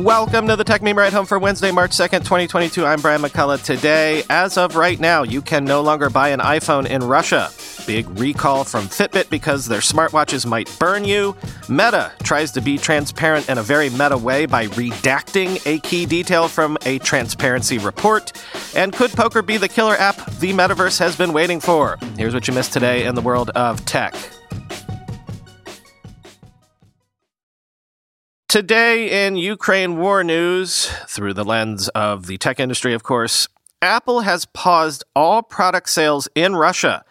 Welcome to the Techmeme Ride Home for Wednesday, March 2nd, 2022. I'm Brian McCullough. Today, as of right now, you can no longer buy an iPhone in Russia. Big recall from Fitbit because their smartwatches might burn you. Meta tries to be transparent in a very meta way by redacting a key detail from a transparency report. And could poker be the killer app the metaverse has been waiting for? Here's what you missed today in the world of tech. Today in Ukraine war news, through the lens of the tech industry, of course, Apple has paused all product sales in Russia.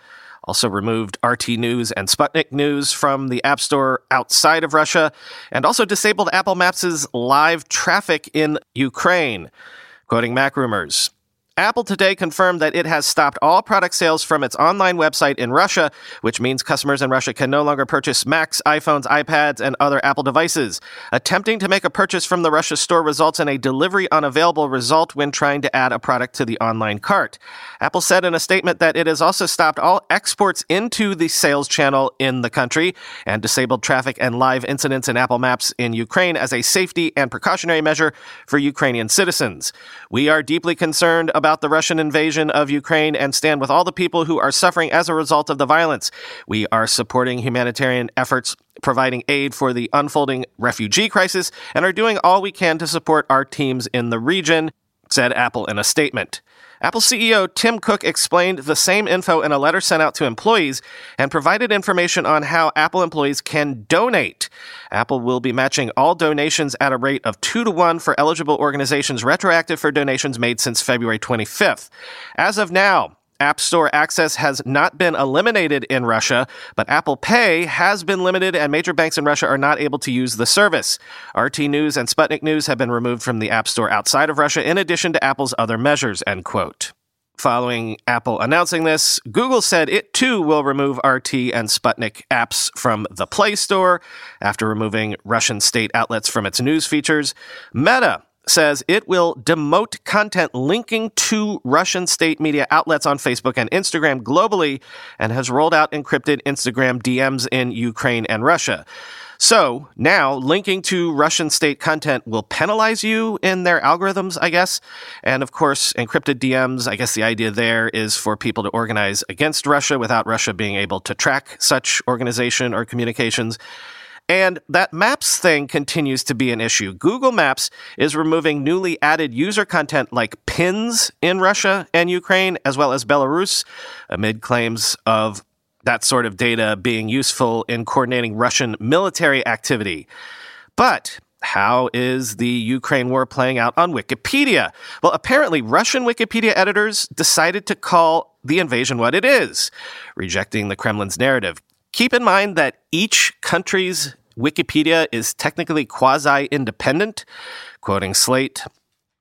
Also removed RT News and Sputnik News from the App Store outside of Russia, and also disabled Apple Maps' live traffic in Ukraine. Quoting MacRumors, Apple today confirmed that it has stopped all product sales from its online website in Russia, which means customers in Russia can no longer purchase Macs, iPhones, iPads, and other Apple devices. Attempting to make a purchase from the Russia store results in a delivery unavailable result when trying to add a product to the online cart. Apple said in a statement that it has also stopped all exports into the sales channel in the country and disabled traffic and live incidents in Apple Maps in Ukraine as a safety and precautionary measure for Ukrainian citizens. We are deeply concerned about about the Russian invasion of Ukraine and stand with all the people who are suffering as a result of the violence. We are supporting humanitarian efforts providing aid for the unfolding refugee crisis and are doing all we can to support our teams in the region, said Apple in a statement. Apple CEO Tim Cook explained the same info in a letter sent out to employees and provided information on how Apple employees can donate. Apple will be matching all donations at a rate of 2 to 1 for eligible organizations retroactive for donations made since February 25th. As of now, App Store access has not been eliminated in Russia, but Apple Pay has been limited and major banks in Russia are not able to use the service. RT News and Sputnik News have been removed from the App Store outside of Russia in addition to Apple's other measures, end quote. Following Apple announcing this, Google said it too will remove RT and Sputnik apps from the Play Store after removing Russian state outlets from its news features. Meta says it will demote content linking to Russian state media outlets on Facebook and Instagram globally and has rolled out encrypted Instagram DMs in Ukraine and Russia. So now linking to Russian state content will penalize you in their algorithms, I guess. And of course, encrypted DMs, I guess the idea there is for people to organize against Russia without Russia being able to track such organization or communications. And that Maps thing continues to be an issue. Google Maps is removing newly added user content like pins in Russia and Ukraine, as well as Belarus, amid claims of that sort of data being useful in coordinating Russian military activity. But how is the Ukraine war playing out on Wikipedia? Well, apparently, Russian Wikipedia editors decided to call the invasion what it is, rejecting the Kremlin's narrative. Keep in mind that each country's Wikipedia is technically quasi independent. Quoting Slate,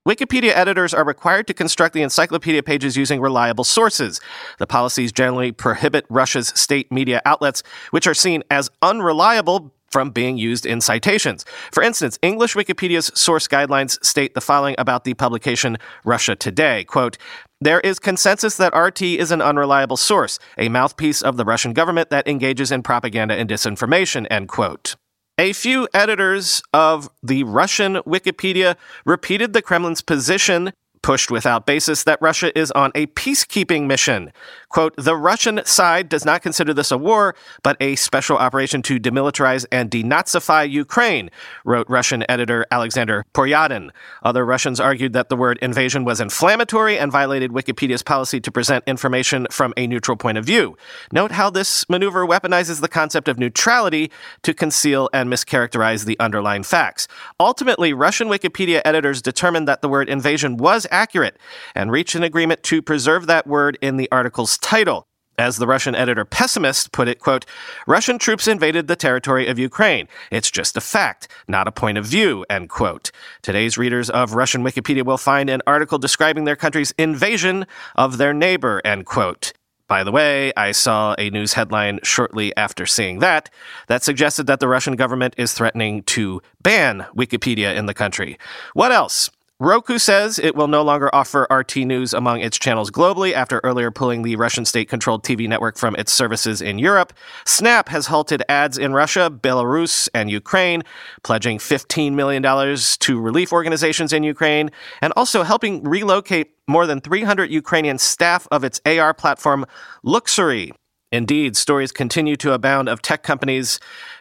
Wikipedia editors are required to construct the encyclopedia pages using reliable sources. The policies generally prohibit Russia's state media outlets, which are seen as unreliable from being used in citations. For instance, English Wikipedia's source guidelines state the following about the publication Russia Today. Quote, there is consensus that RT is an unreliable source, a mouthpiece of the Russian government that engages in propaganda and disinformation, end quote. A few editors of the Russian Wikipedia repeated the Kremlin's position pushed without basis that Russia is on a peacekeeping mission. Quote, the Russian side does not consider this a war, but a special operation to demilitarize and denazify Ukraine, wrote Russian editor Alexander Poryadin. Other Russians argued that the word invasion was inflammatory and violated Wikipedia's policy to present information from a neutral point of view. Note how this maneuver weaponizes the concept of neutrality to conceal and mischaracterize the underlying facts. Ultimately, Russian Wikipedia editors determined that the word invasion was accurate and reach an agreement to preserve that word in the article's title. As the Russian editor Pessimist put it, quote, Russian troops invaded the territory of Ukraine. It's just a fact, not a point of view, end quote. Today's readers of Russian Wikipedia will find an article describing their country's invasion of their neighbor, end quote. By the way, I saw a news headline shortly after seeing that that suggested that the Russian government is threatening to ban Wikipedia in the country. What else? Roku says it will no longer offer RT News among its channels globally after earlier pulling the Russian state controlled TV network from its services in Europe. Snap has halted ads in Russia, Belarus, and Ukraine, pledging $15 million to relief organizations in Ukraine, and also helping relocate more than 300 Ukrainian staff of its AR platform, Looksery. Indeed, stories continue to abound of tech companies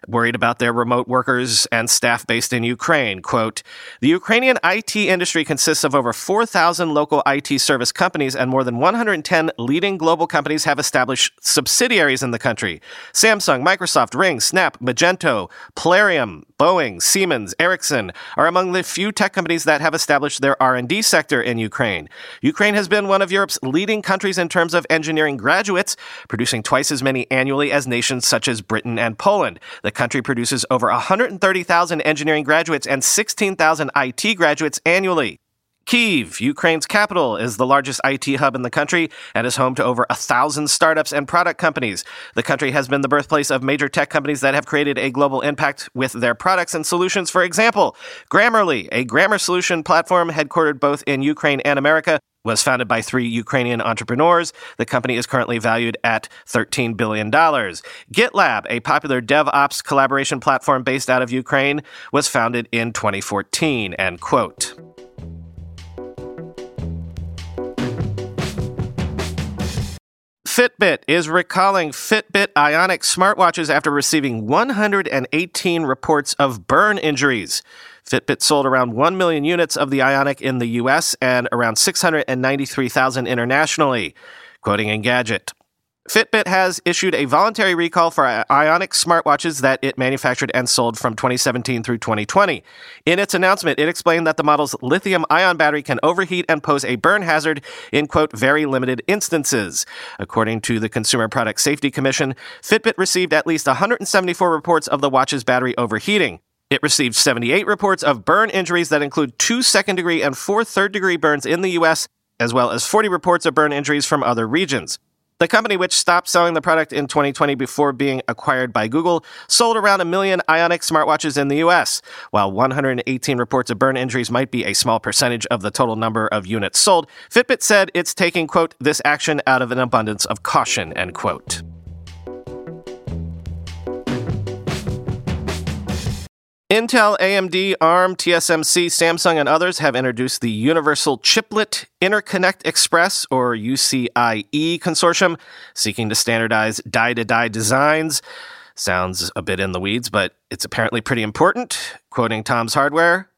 worried about their remote workers and staff based in Ukraine. Quote, the Ukrainian IT industry consists of over 4,000 local IT service companies and more than 110 leading global companies have established subsidiaries in the country. Samsung, Microsoft, Ring, Snap, Magento, Plarium, Boeing, Siemens, Ericsson are among the few tech companies that have established their R&D sector in Ukraine. Ukraine has been one of Europe's leading countries in terms of engineering graduates, producing twice as many annually as nations such as Britain and Poland. The country produces over 130,000 engineering graduates and 16,000 IT graduates annually. Kiev, Ukraine's capital, is the largest IT hub in the country and is home to over a thousand startups and product companies. The country has been the birthplace of major tech companies that have created a global impact with their products and solutions. For example, Grammarly, a grammar solution platform headquartered both in Ukraine and America, was founded by three Ukrainian entrepreneurs. The company is currently valued at $13 billion. GitLab, a popular DevOps collaboration platform based out of Ukraine, was founded in 2014. End quote. Fitbit is recalling Fitbit Ionic smartwatches after receiving 118 reports of burn injuries. Fitbit sold around 1 million units of the Ionic in the US and around 693,000 internationally. Quoting Engadget, Fitbit has issued a voluntary recall for Ionic smartwatches that it manufactured and sold from 2017 through 2020. In its announcement, it explained that the model's lithium ion battery can overheat and pose a burn hazard in, quote, very limited instances. According to the Consumer Product Safety Commission, Fitbit received at least 174 reports of the watch's battery overheating. It received 78 reports of burn injuries that include two second degree and four third degree burns in the US, as well as 40 reports of burn injuries from other regions. The company, which stopped selling the product in 2020 before being acquired by Google, sold around a million Ionic smartwatches in the US. While 118 reports of burn injuries might be a small percentage of the total number of units sold, Fitbit said it's taking, quote, this action out of an abundance of caution, end quote. Intel, AMD, ARM, TSMC, Samsung, and others have introduced the Universal Chiplet Interconnect Express, or UCIe consortium, seeking to standardize die to die designs. Sounds a bit in the weeds, but it's apparently pretty important. Quoting Tom's Hardware,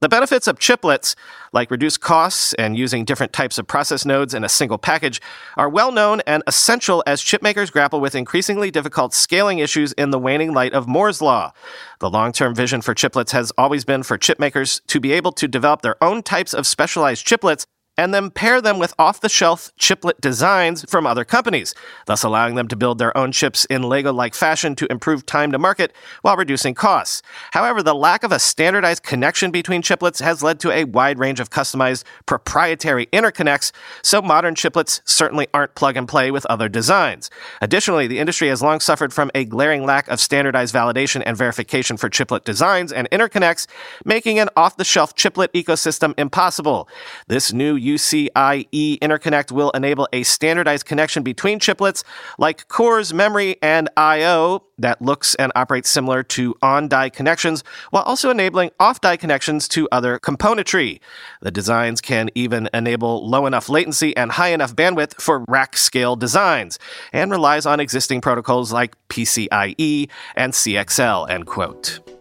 the benefits of chiplets, like reduced costs and using different types of process nodes in a single package, are well known and essential as chipmakers grapple with increasingly difficult scaling issues in the waning light of Moore's Law. The long term vision for chiplets has always been for chipmakers to be able to develop their own types of specialized chiplets and then pair them with off the shelf chiplet designs from other companies, thus allowing them to build their own chips in Lego like fashion to improve time to market while reducing costs. However, the lack of a standardized connection between chiplets has led to a wide range of customized proprietary interconnects, so modern chiplets certainly aren't plug and play with other designs. Additionally, the industry has long suffered from a glaring lack of standardized validation and verification for chiplet designs and interconnects, making an off the shelf chiplet ecosystem impossible. This new UCIe interconnect will enable a standardized connection between chiplets like cores, memory, and I/O that looks and operates similar to on-die connections while also enabling off-die connections to other componentry. The designs can even enable low enough latency and high enough bandwidth for rack scale designs and relies on existing protocols like PCIe and CXL, end quote.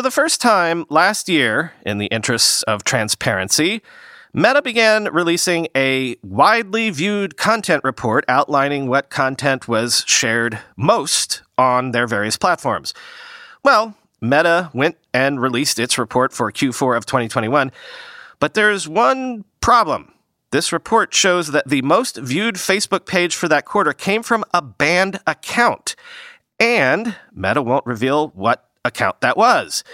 For the first time last year, in the interests of transparency, Meta began releasing a widely viewed content report outlining what content was shared most on their various platforms. Well, Meta went and released its report for Q4 of 2021, but there's one problem. This report shows that the most viewed Facebook page for that quarter came from a banned account. And Meta won't reveal what account that was.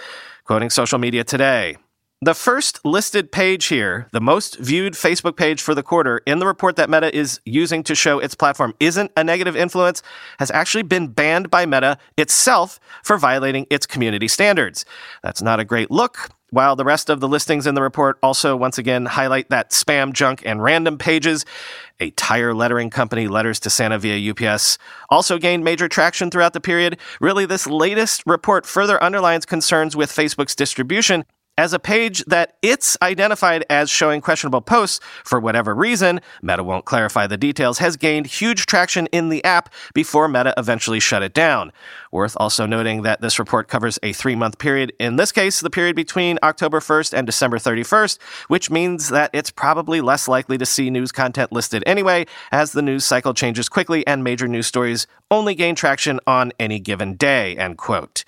Quoting social media today. The first listed page here, the most viewed Facebook page for the quarter in the report that Meta is using to show its platform isn't a negative influence, has actually been banned by Meta itself for violating its community standards. That's not a great look. While the rest of the listings in the report also once again highlight that spam, junk, and random pages, a tire lettering company, Letters to Santa via UPS, also gained major traction throughout the period. Really, this latest report further underlines concerns with Facebook's distribution as a page that it's identified as showing questionable posts for whatever reason, Meta won't clarify the details, has gained huge traction in the app before Meta eventually shut it down. Worth also noting that this report covers a three month period, in this case, the period between October 1st and December 31st, which means that it's probably less likely to see news content listed anyway, as the news cycle changes quickly and major news stories only gain traction on any given day, end quote.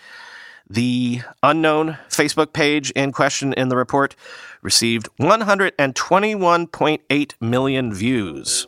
The unknown Facebook page in question in the report received 121.8 million views.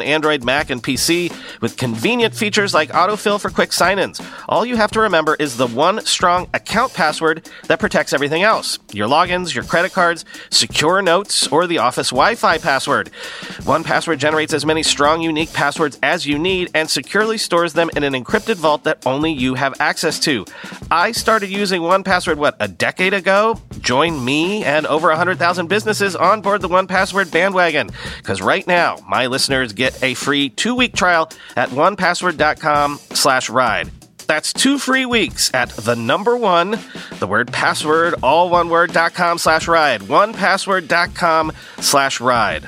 iPhone, Android, Mac, and PC with convenient features like autofill for quick sign ins. All you have to remember is the one strong account password that protects everything else your logins, your credit cards, secure notes, or the office Wi Fi password. 1Password generates as many strong, unique passwords as you need and securely stores them in an encrypted vault that only you have access to. I started using 1Password, what, a decade ago? Join me and over 100,000 businesses on board the 1Password bandwagon. Because right now, my listeners get a free two-week trial at onepassword.com slash ride. That's two free weeks at the number one, the word password, all one word, dot com slash ride. Onepassword.com slash ride.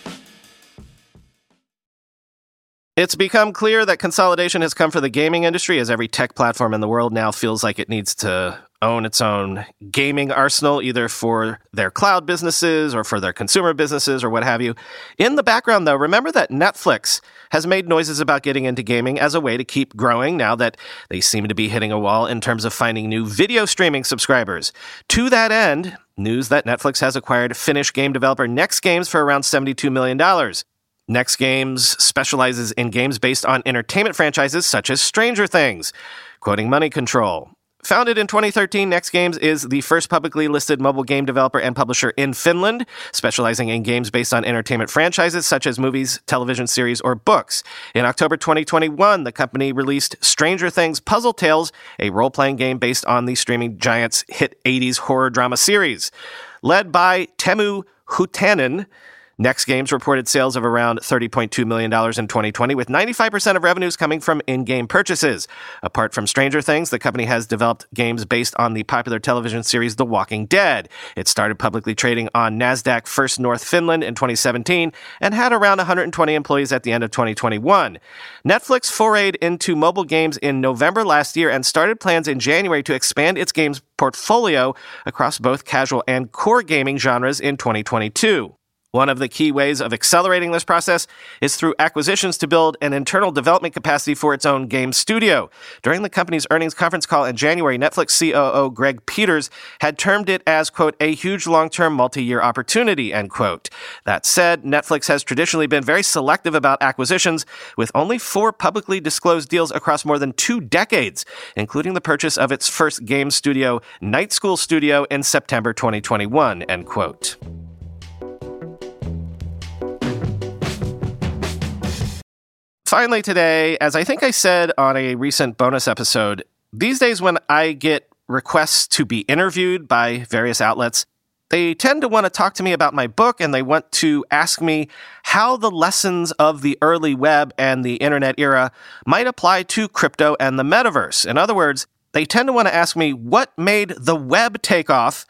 It's become clear that consolidation has come for the gaming industry as every tech platform in the world now feels like it needs to own its own gaming arsenal, either for their cloud businesses or for their consumer businesses or what have you. In the background, though, remember that Netflix has made noises about getting into gaming as a way to keep growing now that they seem to be hitting a wall in terms of finding new video streaming subscribers. To that end, news that Netflix has acquired Finnish game developer Next Games for around $72 million. Next Games specializes in games based on entertainment franchises such as Stranger Things. Quoting Money Control. Founded in 2013, Next Games is the first publicly listed mobile game developer and publisher in Finland, specializing in games based on entertainment franchises such as movies, television series, or books. In October 2021, the company released Stranger Things Puzzle Tales, a role playing game based on the streaming giant's hit 80s horror drama series. Led by Teemu Huuhtanen, Next Games reported sales of around $30.2 million in 2020, with 95% of revenues coming from in game purchases. Apart from Stranger Things, the company has developed games based on the popular television series The Walking Dead. It started publicly trading on NASDAQ First North Finland in 2017 and had around 120 employees at the end of 2021. Netflix forayed into mobile games in November last year and started plans in January to expand its games portfolio across both casual and core gaming genres in 2022. One of the key ways of accelerating this process is through acquisitions to build an internal development capacity for its own game studio. During the company's earnings conference call in January, Netflix COO Greg Peters had termed it as, quote, a huge long-term multi-year opportunity, end quote. That said, Netflix has traditionally been very selective about acquisitions, with only four publicly disclosed deals across more than two decades, including the purchase of its first game studio, Night School Studio, in September 2021, end quote. Finally, today, as I think I said on a recent bonus episode, these days when I get requests to be interviewed by various outlets, they tend to want to talk to me about my book and they want to ask me how the lessons of the early web and the internet era might apply to crypto and the metaverse. In other words, they tend to want to ask me what made the web take off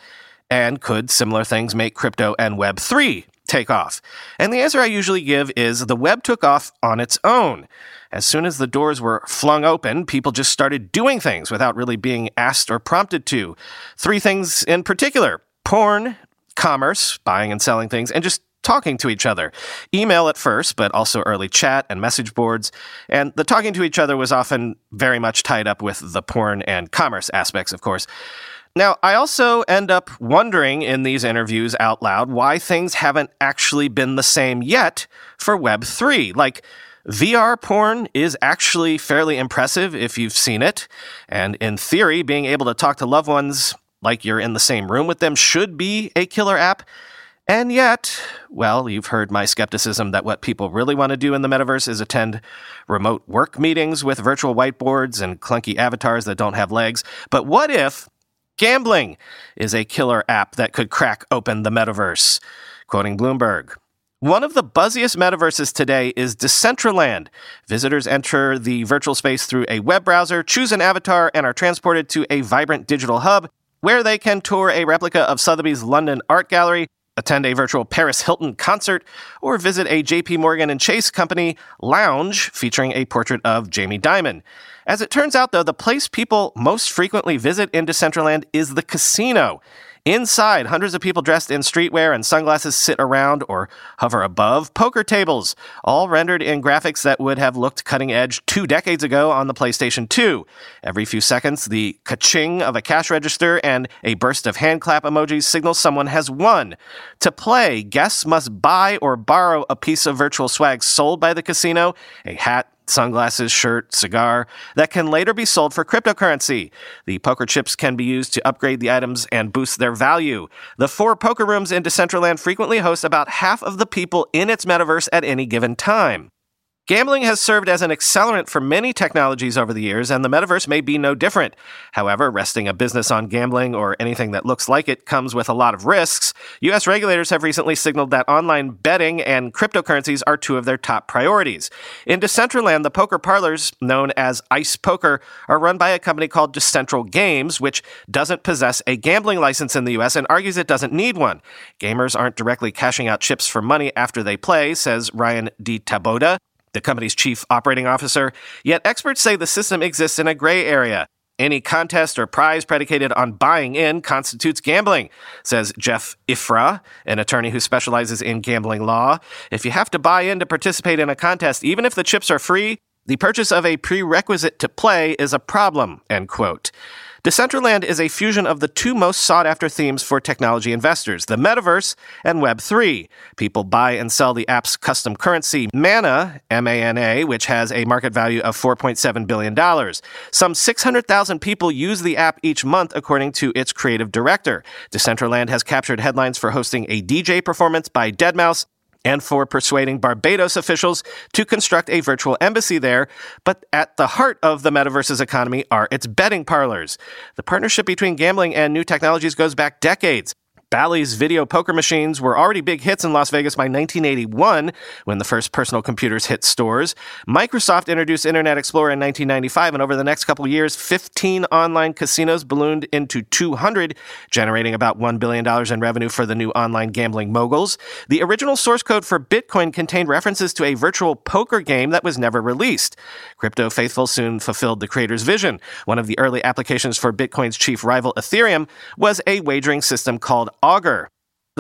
and could similar things make crypto and web 3 take off? And the answer I usually give is the web took off on its own. As soon as the doors were flung open, people just started doing things without really being asked or prompted to. Three things in particular porn, commerce, buying and selling things, and just talking to each other. Email at first, but also early chat and message boards. And the talking to each other was often very much tied up with the porn and commerce aspects, of course. Now, I also end up wondering in these interviews out loud why things haven't actually been the same yet for Web3. Like, VR porn is actually fairly impressive if you've seen it. And in theory, being able to talk to loved ones like you're in the same room with them should be a killer app. And yet, well, you've heard my skepticism that what people really want to do in the metaverse is attend remote work meetings with virtual whiteboards and clunky avatars that don't have legs. But what if Gambling is a killer app that could crack open the metaverse. Quoting Bloomberg. One of the buzziest metaverses today is Decentraland. Visitors enter the virtual space through a web browser, choose an avatar, and are transported to a vibrant digital hub where they can tour a replica of Sotheby's London Art Gallery, attend a virtual Paris Hilton concert, or visit a JP Morgan and Chase company lounge featuring a portrait of Jamie Dimon. As it turns out, though, the place people most frequently visit in Decentraland is the casino. Inside, hundreds of people dressed in streetwear and sunglasses sit around or hover above poker tables, all rendered in graphics that would have looked cutting edge two decades ago on the PlayStation 2. Every few seconds, the ka-ching of a cash register and a burst of hand clap emojis signal someone has won. To play, guests must buy or borrow a piece of virtual swag sold by the casino, a hat, sunglasses, shirt, cigar that can later be sold for cryptocurrency. The poker chips can be used to upgrade the items and boost their value. The four poker rooms in Decentraland frequently host about half of the people in its metaverse at any given time. Gambling has served as an accelerant for many technologies over the years, and the metaverse may be no different. However, resting a business on gambling or anything that looks like it comes with a lot of risks. U.S. regulators have recently signaled that online betting and cryptocurrencies are two of their top priorities. In Decentraland, the poker parlors, known as Ice Poker, are run by a company called Decentral Games, which doesn't possess a gambling license in the U.S. and argues it doesn't need one. Gamers aren't directly cashing out chips for money after they play, says Ryan DiTaboda the company's chief operating officer, yet experts say the system exists in a gray area. Any contest or prize predicated on buying in constitutes gambling, says Jeff Ifrah, an attorney who specializes in gambling law. If you have to buy in to participate in a contest, even if the chips are free, the purchase of a prerequisite to play is a problem, end quote. Decentraland is a fusion of the two most sought after themes for technology investors the metaverse and Web3. People buy and sell the app's custom currency, Mana, M A N A, which has a market value of $4.7 billion. Some 600,000 people use the app each month, according to its creative director. Decentraland has captured headlines for hosting a DJ performance by Deadmau5 and for persuading Barbados officials to construct a virtual embassy there. But at the heart of the metaverse's economy are its betting parlors. The partnership between gambling and new technologies goes back decades. Bally's video poker machines were already big hits in Las Vegas by 1981 when the first personal computers hit stores. Microsoft introduced Internet Explorer in 1995, and over the next couple years, 15 online casinos ballooned into 200, generating about $1 billion in revenue for the new online gambling moguls. The original source code for Bitcoin contained references to a virtual poker game that was never released. Crypto faithful soon fulfilled the creator's vision. One of the early applications for Bitcoin's chief rival Ethereum was a wagering system called Augur.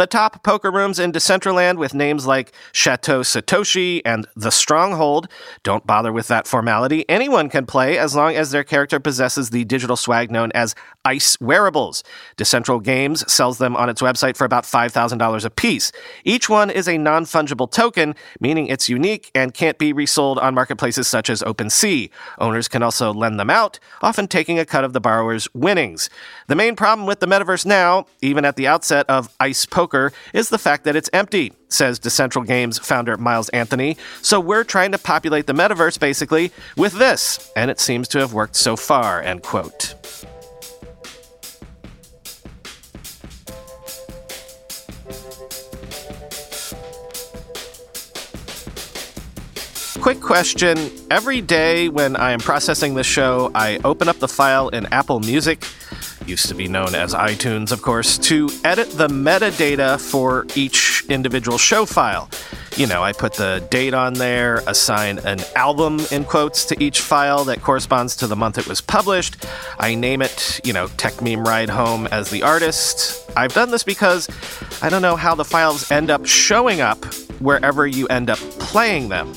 The top poker rooms in Decentraland with names like Chateau Satoshi and The Stronghold don't bother with that formality. Anyone can play as long as their character possesses the digital swag known as Ice Wearables. Decentral Games sells them on its website for about $5,000 a piece. Each one is a non fungible token, meaning it's unique and can't be resold on marketplaces such as OpenSea. Owners can also lend them out, often taking a cut of the borrower's winnings. The main problem with the metaverse now, even at the outset of Ice Poker, poker is the fact that it's empty, says Decentral Games founder Miles Anthony. So we're trying to populate the metaverse basically with this, and it seems to have worked so far, end quote. Quick question. Every day when I am processing this show, I open up the file in Apple Music used to be known as iTunes, of course, to edit the metadata for each individual show file. You know, I put the date on there, assign an album in quotes to each file that corresponds to the month it was published. I name it, you know, Techmeme Ride Home as the artist. I've done this because I don't know how the files end up showing up wherever you end up playing them.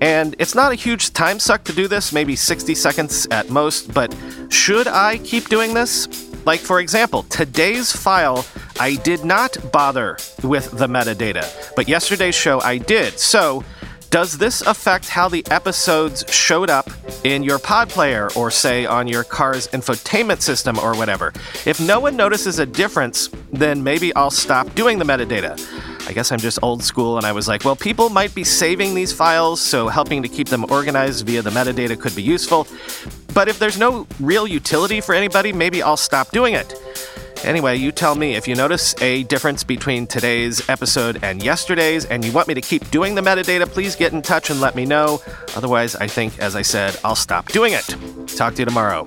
And it's not a huge time suck to do this, maybe 60 seconds at most, but should I keep doing this? Like, for example, today's file, I did not bother with the metadata, but yesterday's show I did. So, does this affect how the episodes showed up in your pod player or, say, on your car's infotainment system or whatever? If no one notices a difference, then maybe I'll stop doing the metadata. I guess I'm just old school and I was like, well, people might be saving these files, so helping to keep them organized via the metadata could be useful. But if there's no real utility for anybody, maybe I'll stop doing it. Anyway, you tell me if you notice a difference between today's episode and yesterday's, and you want me to keep doing the metadata, please get in touch and let me know. Otherwise, I think, as I said, I'll stop doing it. Talk to you tomorrow.